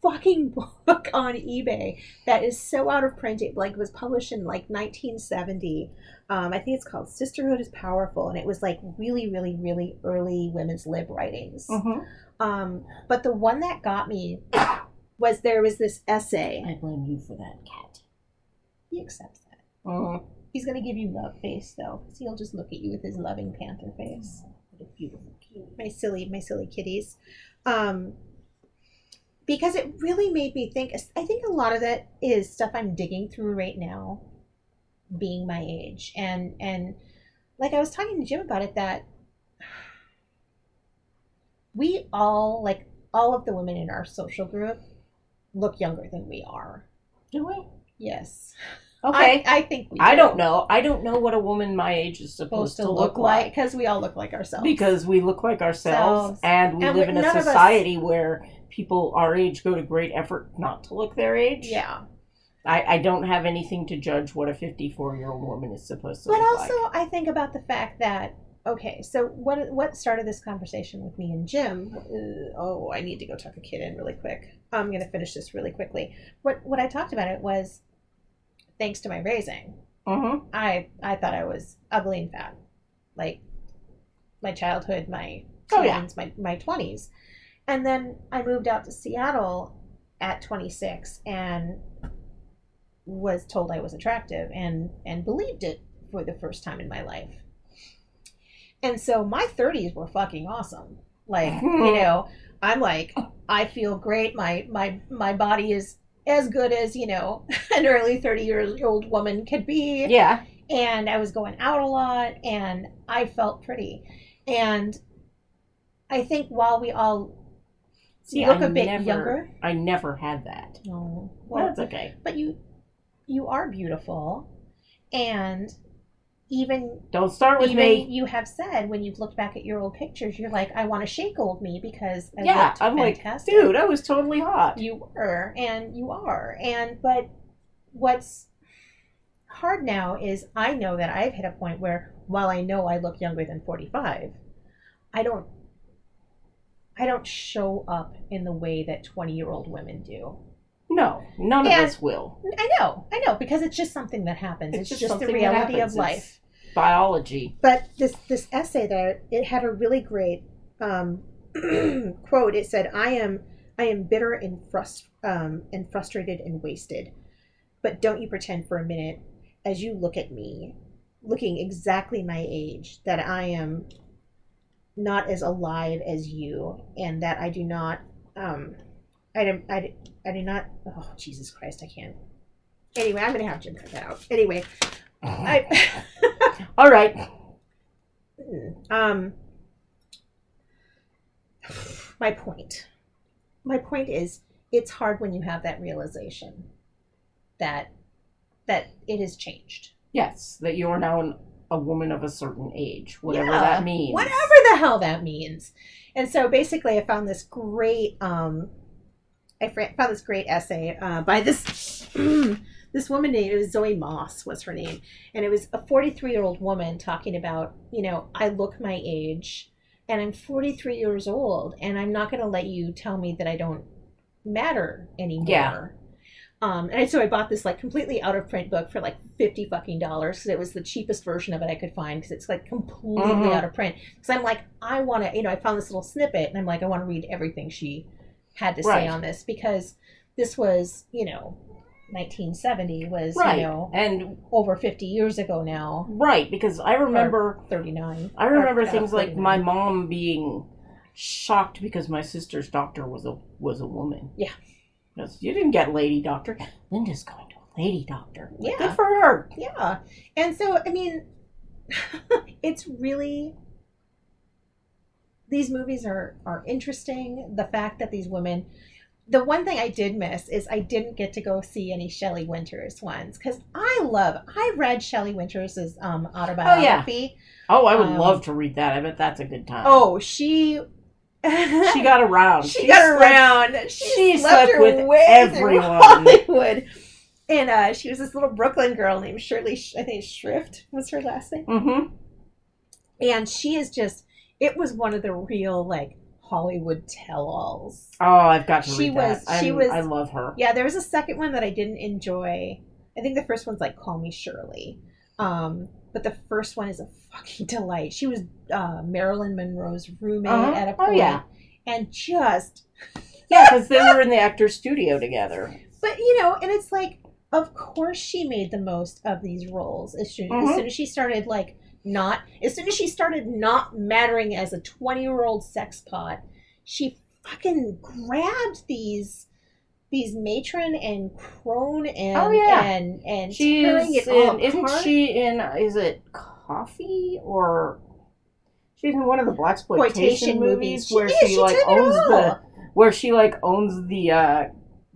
fucking book on eBay that is so out of print. It like was published in like 1970. Um, I think it's called Sisterhood is Powerful, and it was like really, really, really early women's lib writings. Mhm. Um, but the one that got me was there was this essay. I blame you for that, cat. He accepts that. Mhm. He's gonna give you love face though, 'cause he'll just look at you with his loving panther face. What a beautiful. My silly my silly kitties. Um because it really made me think i think a lot of that is stuff i'm digging through right now being my age. And and like i was talking to jim about it that we all like all of the women in our social group look younger than we are. Do we? yes Okay. i, I think we I, do. don't know. I don't know what a woman my age is supposed, supposed to look like because we all look like ourselves because we look like ourselves Selves. and we And live we- in a of us- society where people our age go to great effort not to look their age. yeah I, I don't have anything to judge what a 54 year old woman is supposed to But look also, like. I think about the fact that okay, so what what started this conversation with me and Jim? Uh, oh, I need to go tuck a kid in really quick. I'm going to finish this really quickly. What what I talked about it was thanks to my raising. Mhm. I I thought I was ugly and fat, like my childhood, my Oh, yeah. teens, my my twenties, and then I moved out to Seattle at 26 and was told I was attractive and and believed it for the first time in my life. And so my 30s were fucking awesome. Like, you know, I'm like I feel great. My my my body is as good as, you know, an early 30 years old woman could be Yeah. and I was going out a lot and I felt pretty. And I think while we all See, look I a bit never, younger, I never had that. no, Well, well, that's okay. but you you are beautiful, and even Don't start with even me. you have said when you've looked back at your old pictures, you're like, I want to shake old me because I yeah, I'm fantastic. like, dude, I was totally hot. You were, and you are. And, but what's hard now is I know that I've hit a point where while I know I look younger than 45, I don't. I don't show up in the way that 20 year old women do. No, none And- of us will. I know, I know, because it's just something that happens. It's, It's just, just the reality of life. Biology. But this this essay there, it had a really great um, quote. It said, "I am I am bitter and frust um, and frustrated and wasted, but don't you pretend for a minute, as you look at me, looking exactly my age, that I am not as alive as you, and that I do not um, I do, I, do- I do not. Oh Jesus Christ, I can't." Anyway, I'm gonna have Jim cut that out. Anyway, I. All right. Um, my point. My point is, it's hard when you have that realization that that it has changed. Yes, that you are now an, a woman of a certain age, whatever Yeah, that means. Whatever the hell that means. And so basically, I found this great. Um, I found this great essay uh, by this this woman named it was Zoe Moss was her name, and it was a 43 year old woman talking about you know I look my age, and I'm 43 years old, and I'm not going to let you tell me that I don't matter anymore. Yeah. Um, and so I bought this like completely out of print book for like fifty fucking dollars because it was the cheapest version of it I could find because it's like completely Mhm. out of print. Because I'm like, I want to, you know, I found this little snippet and I'm like, I want to read everything she had to say on this because this was, you know, 1970 was, Right. you know, And over 50 years ago now. right, because I remember 39. I remember Or, uh, things like my mom being shocked because my sister's doctor was a was a woman. Yeah. Because you didn't get lady doctor. Linda's going to a lady doctor. Yeah. Good for her. Yeah. And so, I mean, it's really. These movies are, are interesting. The fact that these women. The one thing I did miss is I didn't get to go see any Shelley Winters ones because I love. I read Shelley Winters's um, autobiography. Oh, yeah. oh I would Um, love to read that. I bet that's a good time. Oh, she. she got around. she got slept- around. She, she slept, slept with everyone. Hollywood. and uh, she was this little Brooklyn girl named Shirley. Sh- I think Schrift was her last name, Mm-hmm. and she is just. It was one of the real like Hollywood tell-alls. Oh, I've got to She read that. was- she I'm- was- I love her. Yeah, there was a second one that I didn't enjoy. I think the first one's like Call Me Shirley. Um, but the first one is a fucking delight. She was uh, Marilyn Monroe's roommate Uh-huh. at a Oh, yeah. and just Yeah, because they were in the actor's studio together. But you know, and it's like, of course, she made the most of these roles as soon, Mhm. as soon as she started like not as soon as she started not mattering as a twenty year old sex pot. She fucking grabbed these these matron and crone and Oh, yeah. and and She's tearing it in, isn't apart. she in? Is it Coffy or? She's in one of the black exploitation movies movies. where She she, she like owns the where she like owns the uh,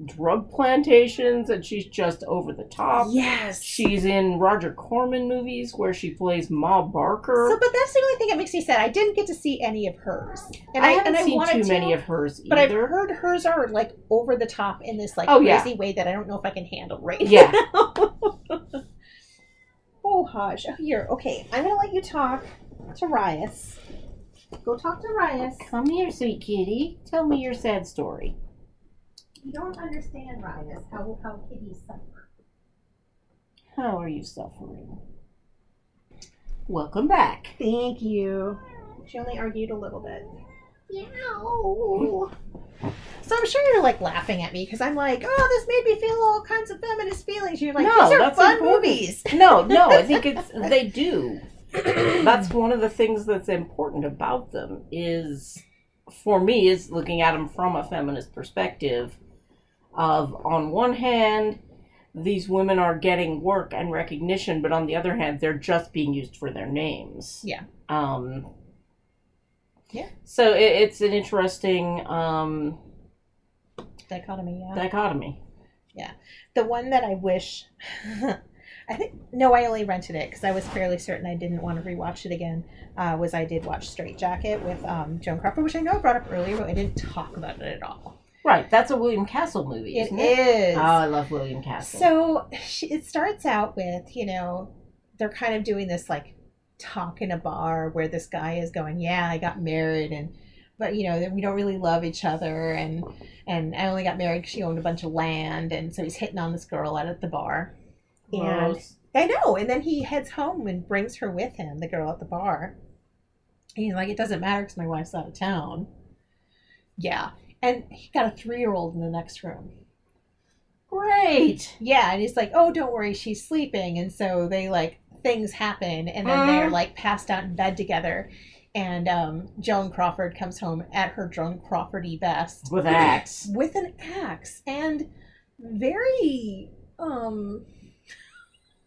drug plantations and she's just over the top. Yes. She's in Roger Corman movies where she plays Ma Barker. so, but that's the only thing that makes me sad. I didn't get to see any of hers, and I I, haven't and I seen wanted too to, many of hers either. But I've heard hers are like over the top in this like Oh, yeah. crazy way that I don't know if I can handle right Yeah. now. oh, Haj. Oh, Here, okay. I'm gonna let you talk to Rias. Go talk to Rias. Come here, sweet kitty. Tell me your sad story. You don't understand, Rias, how how kitties suffer. How are you suffering? Welcome back. Thank you. She only argued a little bit. Meow. So I'm sure you're like laughing at me because I'm like, oh, this made me feel all kinds of feminist feelings. You're like, No, these are that's fun important. movies. No, no, I think it's they do. That's one of the things that's important about them is for me is looking at them from a feminist perspective of on one hand these women are getting work and recognition but on the other hand they're just being used for their names. Yeah. Um Yeah. So it, it's an interesting um Dichotomy, yeah. dichotomy. Yeah the one that I wish. I think no, I only rented it because I was fairly certain I didn't want to rewatch it again. Uh, was I did watch Strait-Jacket with um, Joan Crawford, which I know I brought up earlier, but I didn't talk about it at all. Right, that's a William Castle movie, It isn't it? is. Oh, I love William Castle. So she, it starts out with, you know, they're kind of doing this like talk in a bar where this guy is going, "Yeah, I got married and but you know, we don't really love each other and and I only got married 'cause she owned a bunch of land and so he's hitting on this girl out at the bar." And I know, and then he heads home and brings her with him, the girl at the bar. And he's like, "It doesn't matter cuz my wife's out of town." Yeah. And he got a 3-year-old in the next room. Great. Yeah, and he's like, "Oh, don't worry, she's sleeping." And so they like things happen, and then they're Mhm. like passed out in bed together. And um, Joan Crawford comes home at her Joan Crawfordy best With an axe. with an axe and very um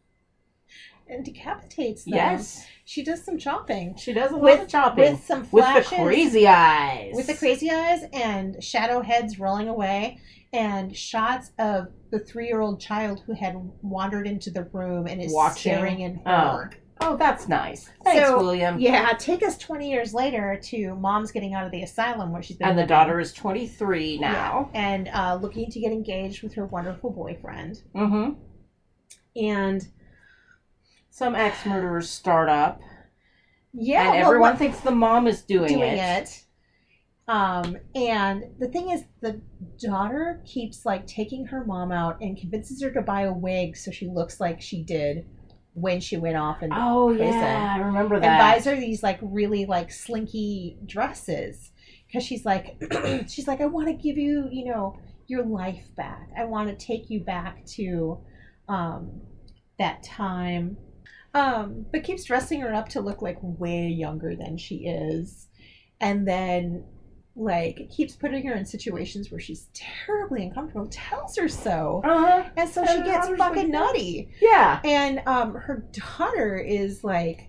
and decapitates them. Yes. She does some chopping She does a lot with of chopping. with some flashes, With the crazy eyes. with the crazy eyes and shadow heads rolling away and shots of the three-year-old child who had wandered into the room and is Watching. staring in Oh. horror. Oh, that's nice. Thanks, So, William. Yeah, take us 20 years later to mom's getting out of the asylum where she's been And the daughter is 23 now. Yeah, and uh, looking to get engaged with her wonderful boyfriend. Mm-hmm. And Some axe murderers start up, yeah, and well, everyone what- thinks the mom is doing, doing it. it. Um, and the thing is, the daughter keeps like taking her mom out and convinces her to buy a wig so she looks like she did when she went off and Oh prison. yeah, I remember and that. buys her these like really like slinky dresses because she's like she's like I want to give you you know your life back. I want to take you back to um, that time. Um, but keeps dressing her up to look like way younger than she is, and then like keeps putting her in situations where she's terribly uncomfortable. Tells her so, uh-huh. and so she gets fucking nutty. Yeah. And um, her daughter is like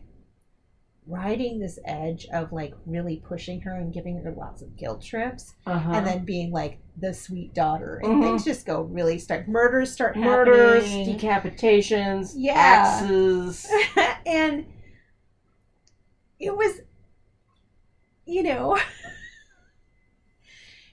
riding this edge of like really pushing her and giving her lots of guilt trips, Uh-huh. and then being like the sweet daughter, and Mhm. things just go really start. Murders start murders, happening, decapitations, Yeah. axes. and it was, you know.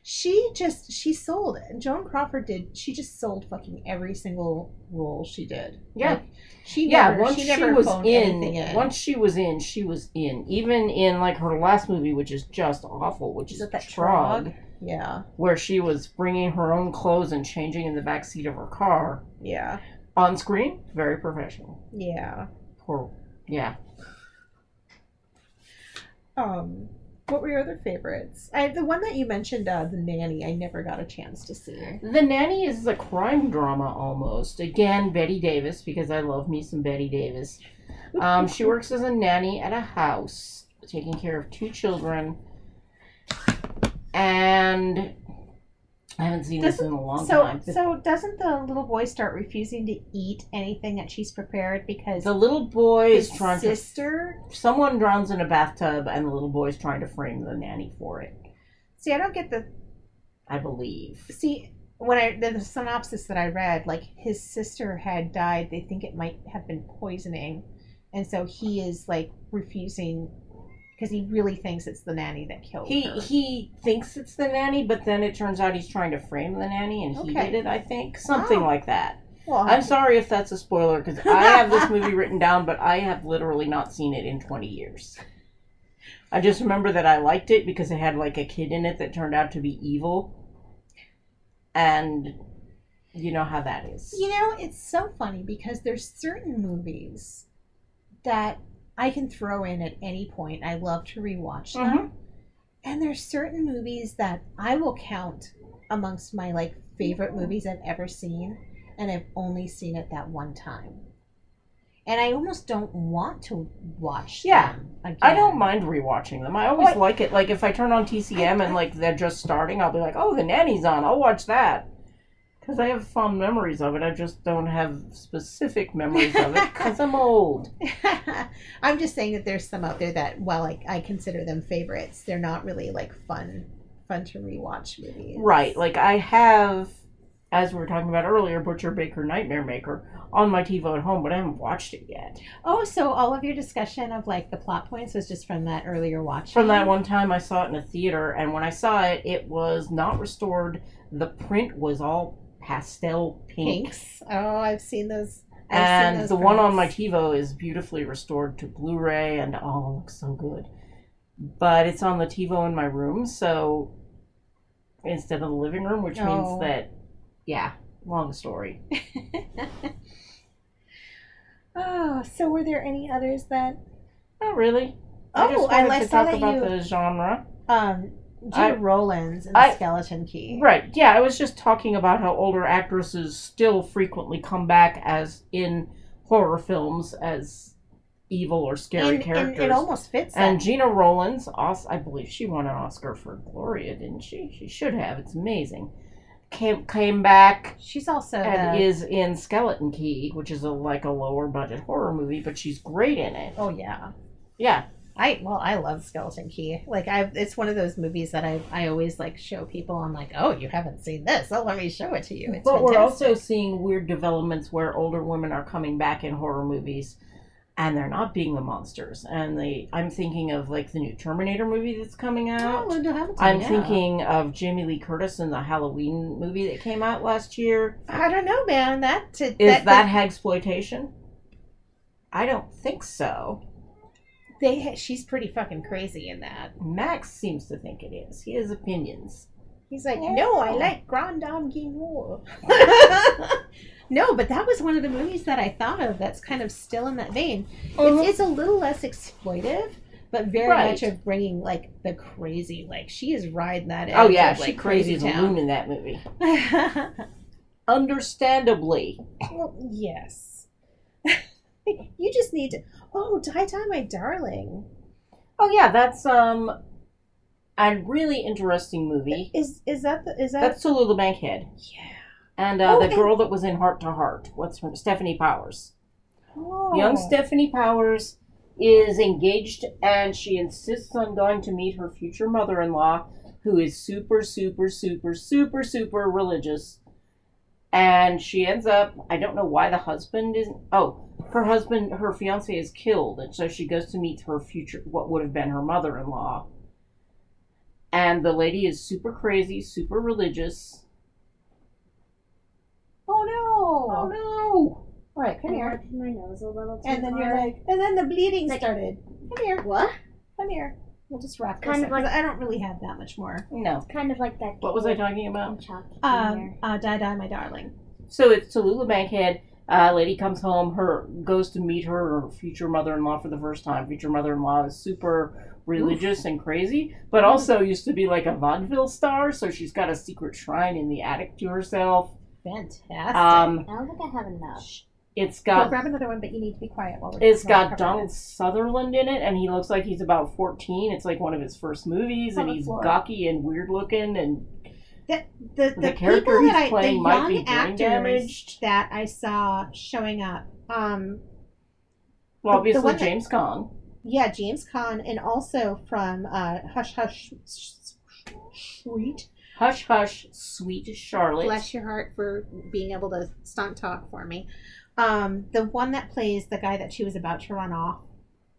she just she sold it. Joan Crawford did. She just sold fucking every single role she did. Yeah. Like, she yeah, never, once she she, was in, in. once she was in, she was in. Even in like her last movie, which is just awful, which Is is that Trog? yeah, where she was bringing her own clothes and changing in the back seat of her car yeah, on screen. Very professional. yeah. Poor, yeah. Um, what were your other favorites? I the one that you mentioned, uh, the nanny. I never got a chance to see. The Nanny is a crime drama almost. Again, Bette Davis, because I love me some Bette Davis. Um, she works as a nanny at a house, taking care of two children. And I haven't seen this in a long So, time. so doesn't the little boy start refusing to eat anything that she's prepared because the little boy is trying sister? to. Someone drowns in a bathtub, and the little boy is trying to frame the nanny for it, See, I don't get the I believe. see when I the, the synopsis that I read, like his sister had died. They think it might have been poisoning, and so he is like refusing because he really thinks it's the nanny that killed He her. he thinks it's the nanny, but then it turns out he's trying to frame the nanny, and he did it. I think something Oh. like that. well, I'm sorry if that's a spoiler because I have this movie written down, but I have literally not seen it in 20 years. I just remember that I liked it because it had like a kid in it that turned out to be evil. And you know how that is. You know, it's so funny because there's certain movies that I can throw in at any point. I love to rewatch them. Mhm. And there's certain movies that I will count amongst my like favorite movies I've ever seen and I've only seen it that one time. And I almost don't want to watch Yeah. them again. I don't mind rewatching them. I always Well, like it. Like if I turn on TCM and like they're just starting, I'll be like, "Oh, the nanny's on. I'll watch that." Because I have fond memories of it. I just don't have specific memories of it because I'm old. I'm just saying that there's some out there that while I, I consider them favorites, they're not really like fun fun to rewatch movies. Right. Like I have, as we were talking about earlier, Butcher Baker Nightmare Maker on my TiVo at home, but I haven't watched it yet. Oh, so all of your discussion of like the plot points was just from that earlier watch. From that one time I saw it in a theater, and when I saw it, it was not restored. The print was all pastel pink. Pinks. Oh, I've seen those. I've seen and those the one on my. TiVo is beautifully restored to Blu-ray, and oh, it looks so good. But it's on the TiVo in my room, so instead of the living room, which Oh. means that, yeah, long story. Oh, so were there any others that? Not really. Oh, I just I like- to talk about you- the genre. Um, Gena Rowlands and I- Skeleton Key. Right. Yeah, I was just talking about how older actresses still frequently come back as in horror films as evil or scary And, and characters. it almost fits. And that. Gena Rowlands, Os- I believe she won an Oscar for Gloria, didn't she? She should have. It's amazing. Came came back she's also and the, is in Skeleton Key, which is a like a lower budget horror movie, but she's great in it. Oh yeah. Yeah, I well, I love Skeleton Key. Like I, it's one of those movies that I, I always like show people. I'm like, oh, you haven't seen this? Oh, let me show it to you. It's but we're also seeing weird developments where older women are coming back in horror movies, and they're not being the monsters. And they, I'm thinking of like the new Terminator movie that's coming oh, out. Oh, Linda Hamilton. I'm yeah. thinking of Jamie Lee Curtis in the Halloween movie that came out last year. I don't know, man. That Is that, hagsploitation? I don't think so. They? She's pretty fucking crazy in that. Max seems to think it is. He has opinions. He's like, no, I like Grande Dame Guignol. no, but that was one of the movies that I thought of that's kind of still in that vein. It's, uh-huh. it's a little less exploitive, but very Right. much of bringing like the crazy. Like she is riding that. Oh yeah, of, she crazy as a town. loon in that movie. Understandably. well, yes. you just need to. Oh, Die Die, my darling. Oh yeah, that's um a really interesting movie. Is is that the is that? That's Tallulah Bankhead. yeah. And uh, Oh, the and- girl that was in Hart to Hart. What's her Stefanie Powers. Oh. Young Stefanie Powers is engaged and she insists on going to meet her future mother in law, who is super, super, super, super, super religious. And she ends up, I don't know why the husband isn't Oh, her husband, her fiance is killed. And so she goes to meet her future, what would have been her mother in law. and the lady is super crazy, super religious. Oh no! Oh no! All right, come I here. my nose a little too And then you're hard. like, and then the bleeding Like- started. Come here, what? come here. We'll just wrap this Kind up, of like- I don't really have that much more. No. Kind of like that. What was I talking about? Um, uh, die, die, my darling. So it's Tallulah Bankhead. Uh, lady comes home. Her goes to meet her future mother-in-law for the first time. Future mother-in-law is super religious and crazy, but also used to be like a vaudeville star. So she's got a secret shrine in the attic to herself. Fantastic. Um, I don't think I have enough. It's got grab another one, but you need to be quiet while we're. It's while we're got covering Donald Sutherland in it, and he looks like he's about 14. It's like one of his first movies, On and he's floor. gawky and weird looking. And The, the, the character people he's that I, playing the might young be brain actors damaged. that I saw showing up. Um, well, The- the obviously that- James Caan. yeah, James Caan, and also from uh, Hush Hush Sweet. Hush, hush, sweet Charlotte. Bless your heart for being able to stunt talk for me. Um, the one that plays the guy that she was about to run off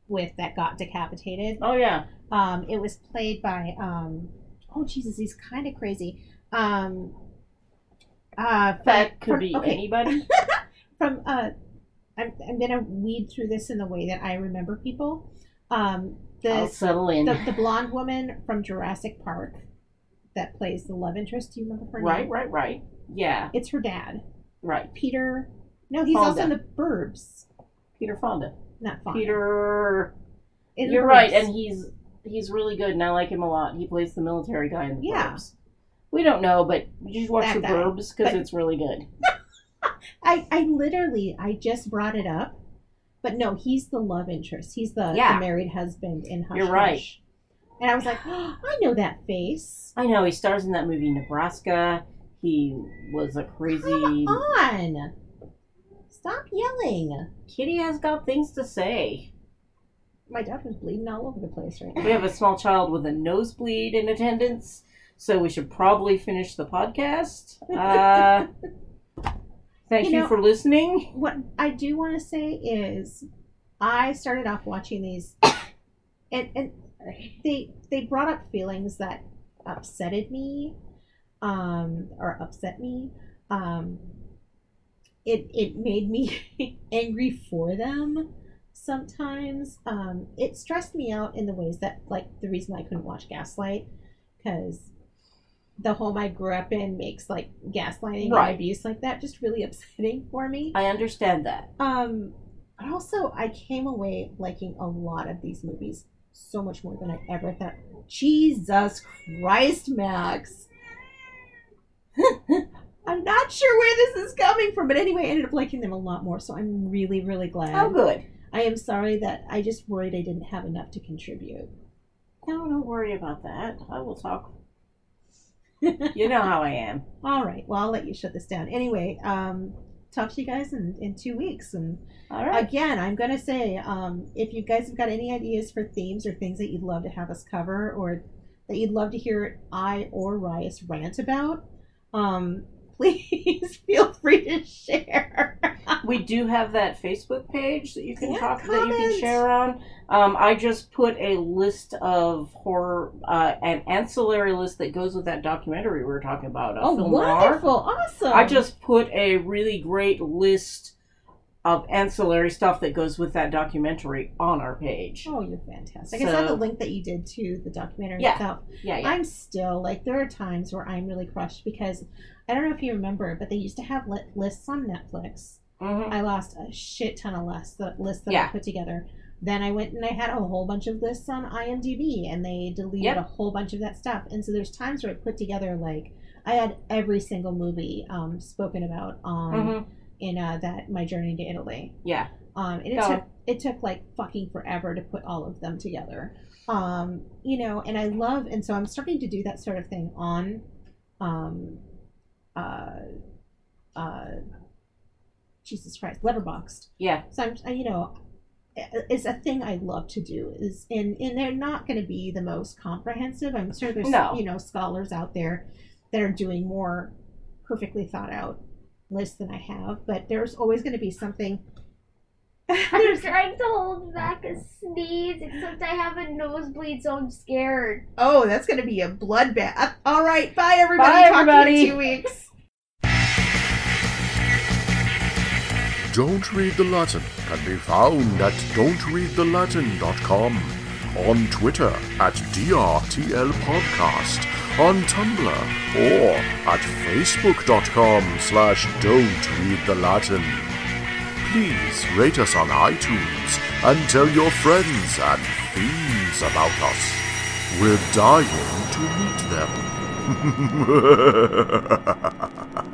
with that got decapitated. Oh yeah, Um, it was played by um, oh Jesus, he's kind of crazy. Um, uh, from- that could from- be okay, anybody. from uh, I'm I'm gonna weed through this in the way that I remember people. Um, the I'll settle in. the, the blonde woman from Jurassic Park that plays the love interest. Do you remember her right, name? right, right. Yeah, It's her dad, right. Peter. No, he's also in the Burbs. Peter Fonda. Not fun. Peter. In You're right, and he's he's really good, and I like him a lot. He plays the military guy in the Yeah. Burbs. We don't know, but you should watch That. Burbs because it's really good. I I literally I just brought it up, but no, he's the love interest. He's the, Yeah. the married husband in Hush You're right. Hush. And I was like, oh, I know that face. I know he stars in that movie Nebraska. He was a crazy Come on, stop yelling. Kitty has got things to say. My dad daughter's bleeding all over the place right now. We have a small child with a nosebleed in attendance, so we should probably finish the podcast. Uh, thank You you, know- for listening. what I do want to say is, I started off watching these, and and they they brought up feelings that upsetted me, um, or upset me. Um, it it made me angry for them. Sometimes um, it stressed me out in the ways that, like, the reason I couldn't watch Gaslight, because the home I grew up in makes like gaslighting Right. and abuse like that just really upsetting for me. I understand that. Um, but also I came away liking a lot of these movies so much more than I ever thought. Jesus Christ, Max. I'm not sure where this is coming from, but anyway, I ended up liking them a lot more, so I'm really, really glad. Oh, good. I am sorry that I just worried I didn't have enough to contribute. No, don't worry about that. I will talk. You know how I am. All right, well, I'll let you shut this down. Anyway, um, talk to you guys in, in two weeks, and All right. Again, I'm going to say um, if you guys have got any ideas for themes or things that you'd love to have us cover or that you'd love to hear I or Rias rant about, um, please feel free to share. We do have that Facebook page that you can Yeah, talk that you can share on. Um, I just put a list of horror, uh, an ancillary list that goes with that documentary we were talking about. oh, Film Noir. wonderful. Awesome. I just put a really great list of ancillary stuff that goes with that documentary on our page. Oh, you're fantastic. I saw So- the link that you did to the documentary Yeah. itself. Yeah, yeah. I'm still like there are times where I'm really crushed because I don't know if you remember, but they used to have li- lists on Netflix Mhm. I lost a shit ton of lists, the lists that I put together. Then I went and I had a whole bunch of lists on IMDb, and they deleted Yep. a whole bunch of that stuff. And so there's times where I put together like I had every single movie um, spoken about um, Mhm. in uh, that my journey to Italy. Yeah. Um, and it Go. took it took like fucking forever to put all of them together. Um, you know, and I love, and so I'm starting to do that sort of thing on, um, uh, uh, Jesus Christ, Letterboxd. Yeah. So I'm, I- you know, it's a thing I love to do. Is and and they're not going to be the most comprehensive. I'm sure there's No. you know scholars out there that are doing more perfectly thought out lists than I have, but there's always going to be something I'm trying to hold back a sneeze, except I have a nosebleed, so I'm scared. Oh, that's gonna be a bloodbath. All right, bye everybody. Bye, Talk to everybody. you in two weeks. Don't Read the Latin can be found at don'treadthelatin.com, on Twitter at drtlpodcast, on Tumblr, or at facebook.com slash don't read the Latin. Please rate us on iTunes and tell your friends and fiends about us. We're dying to meet them.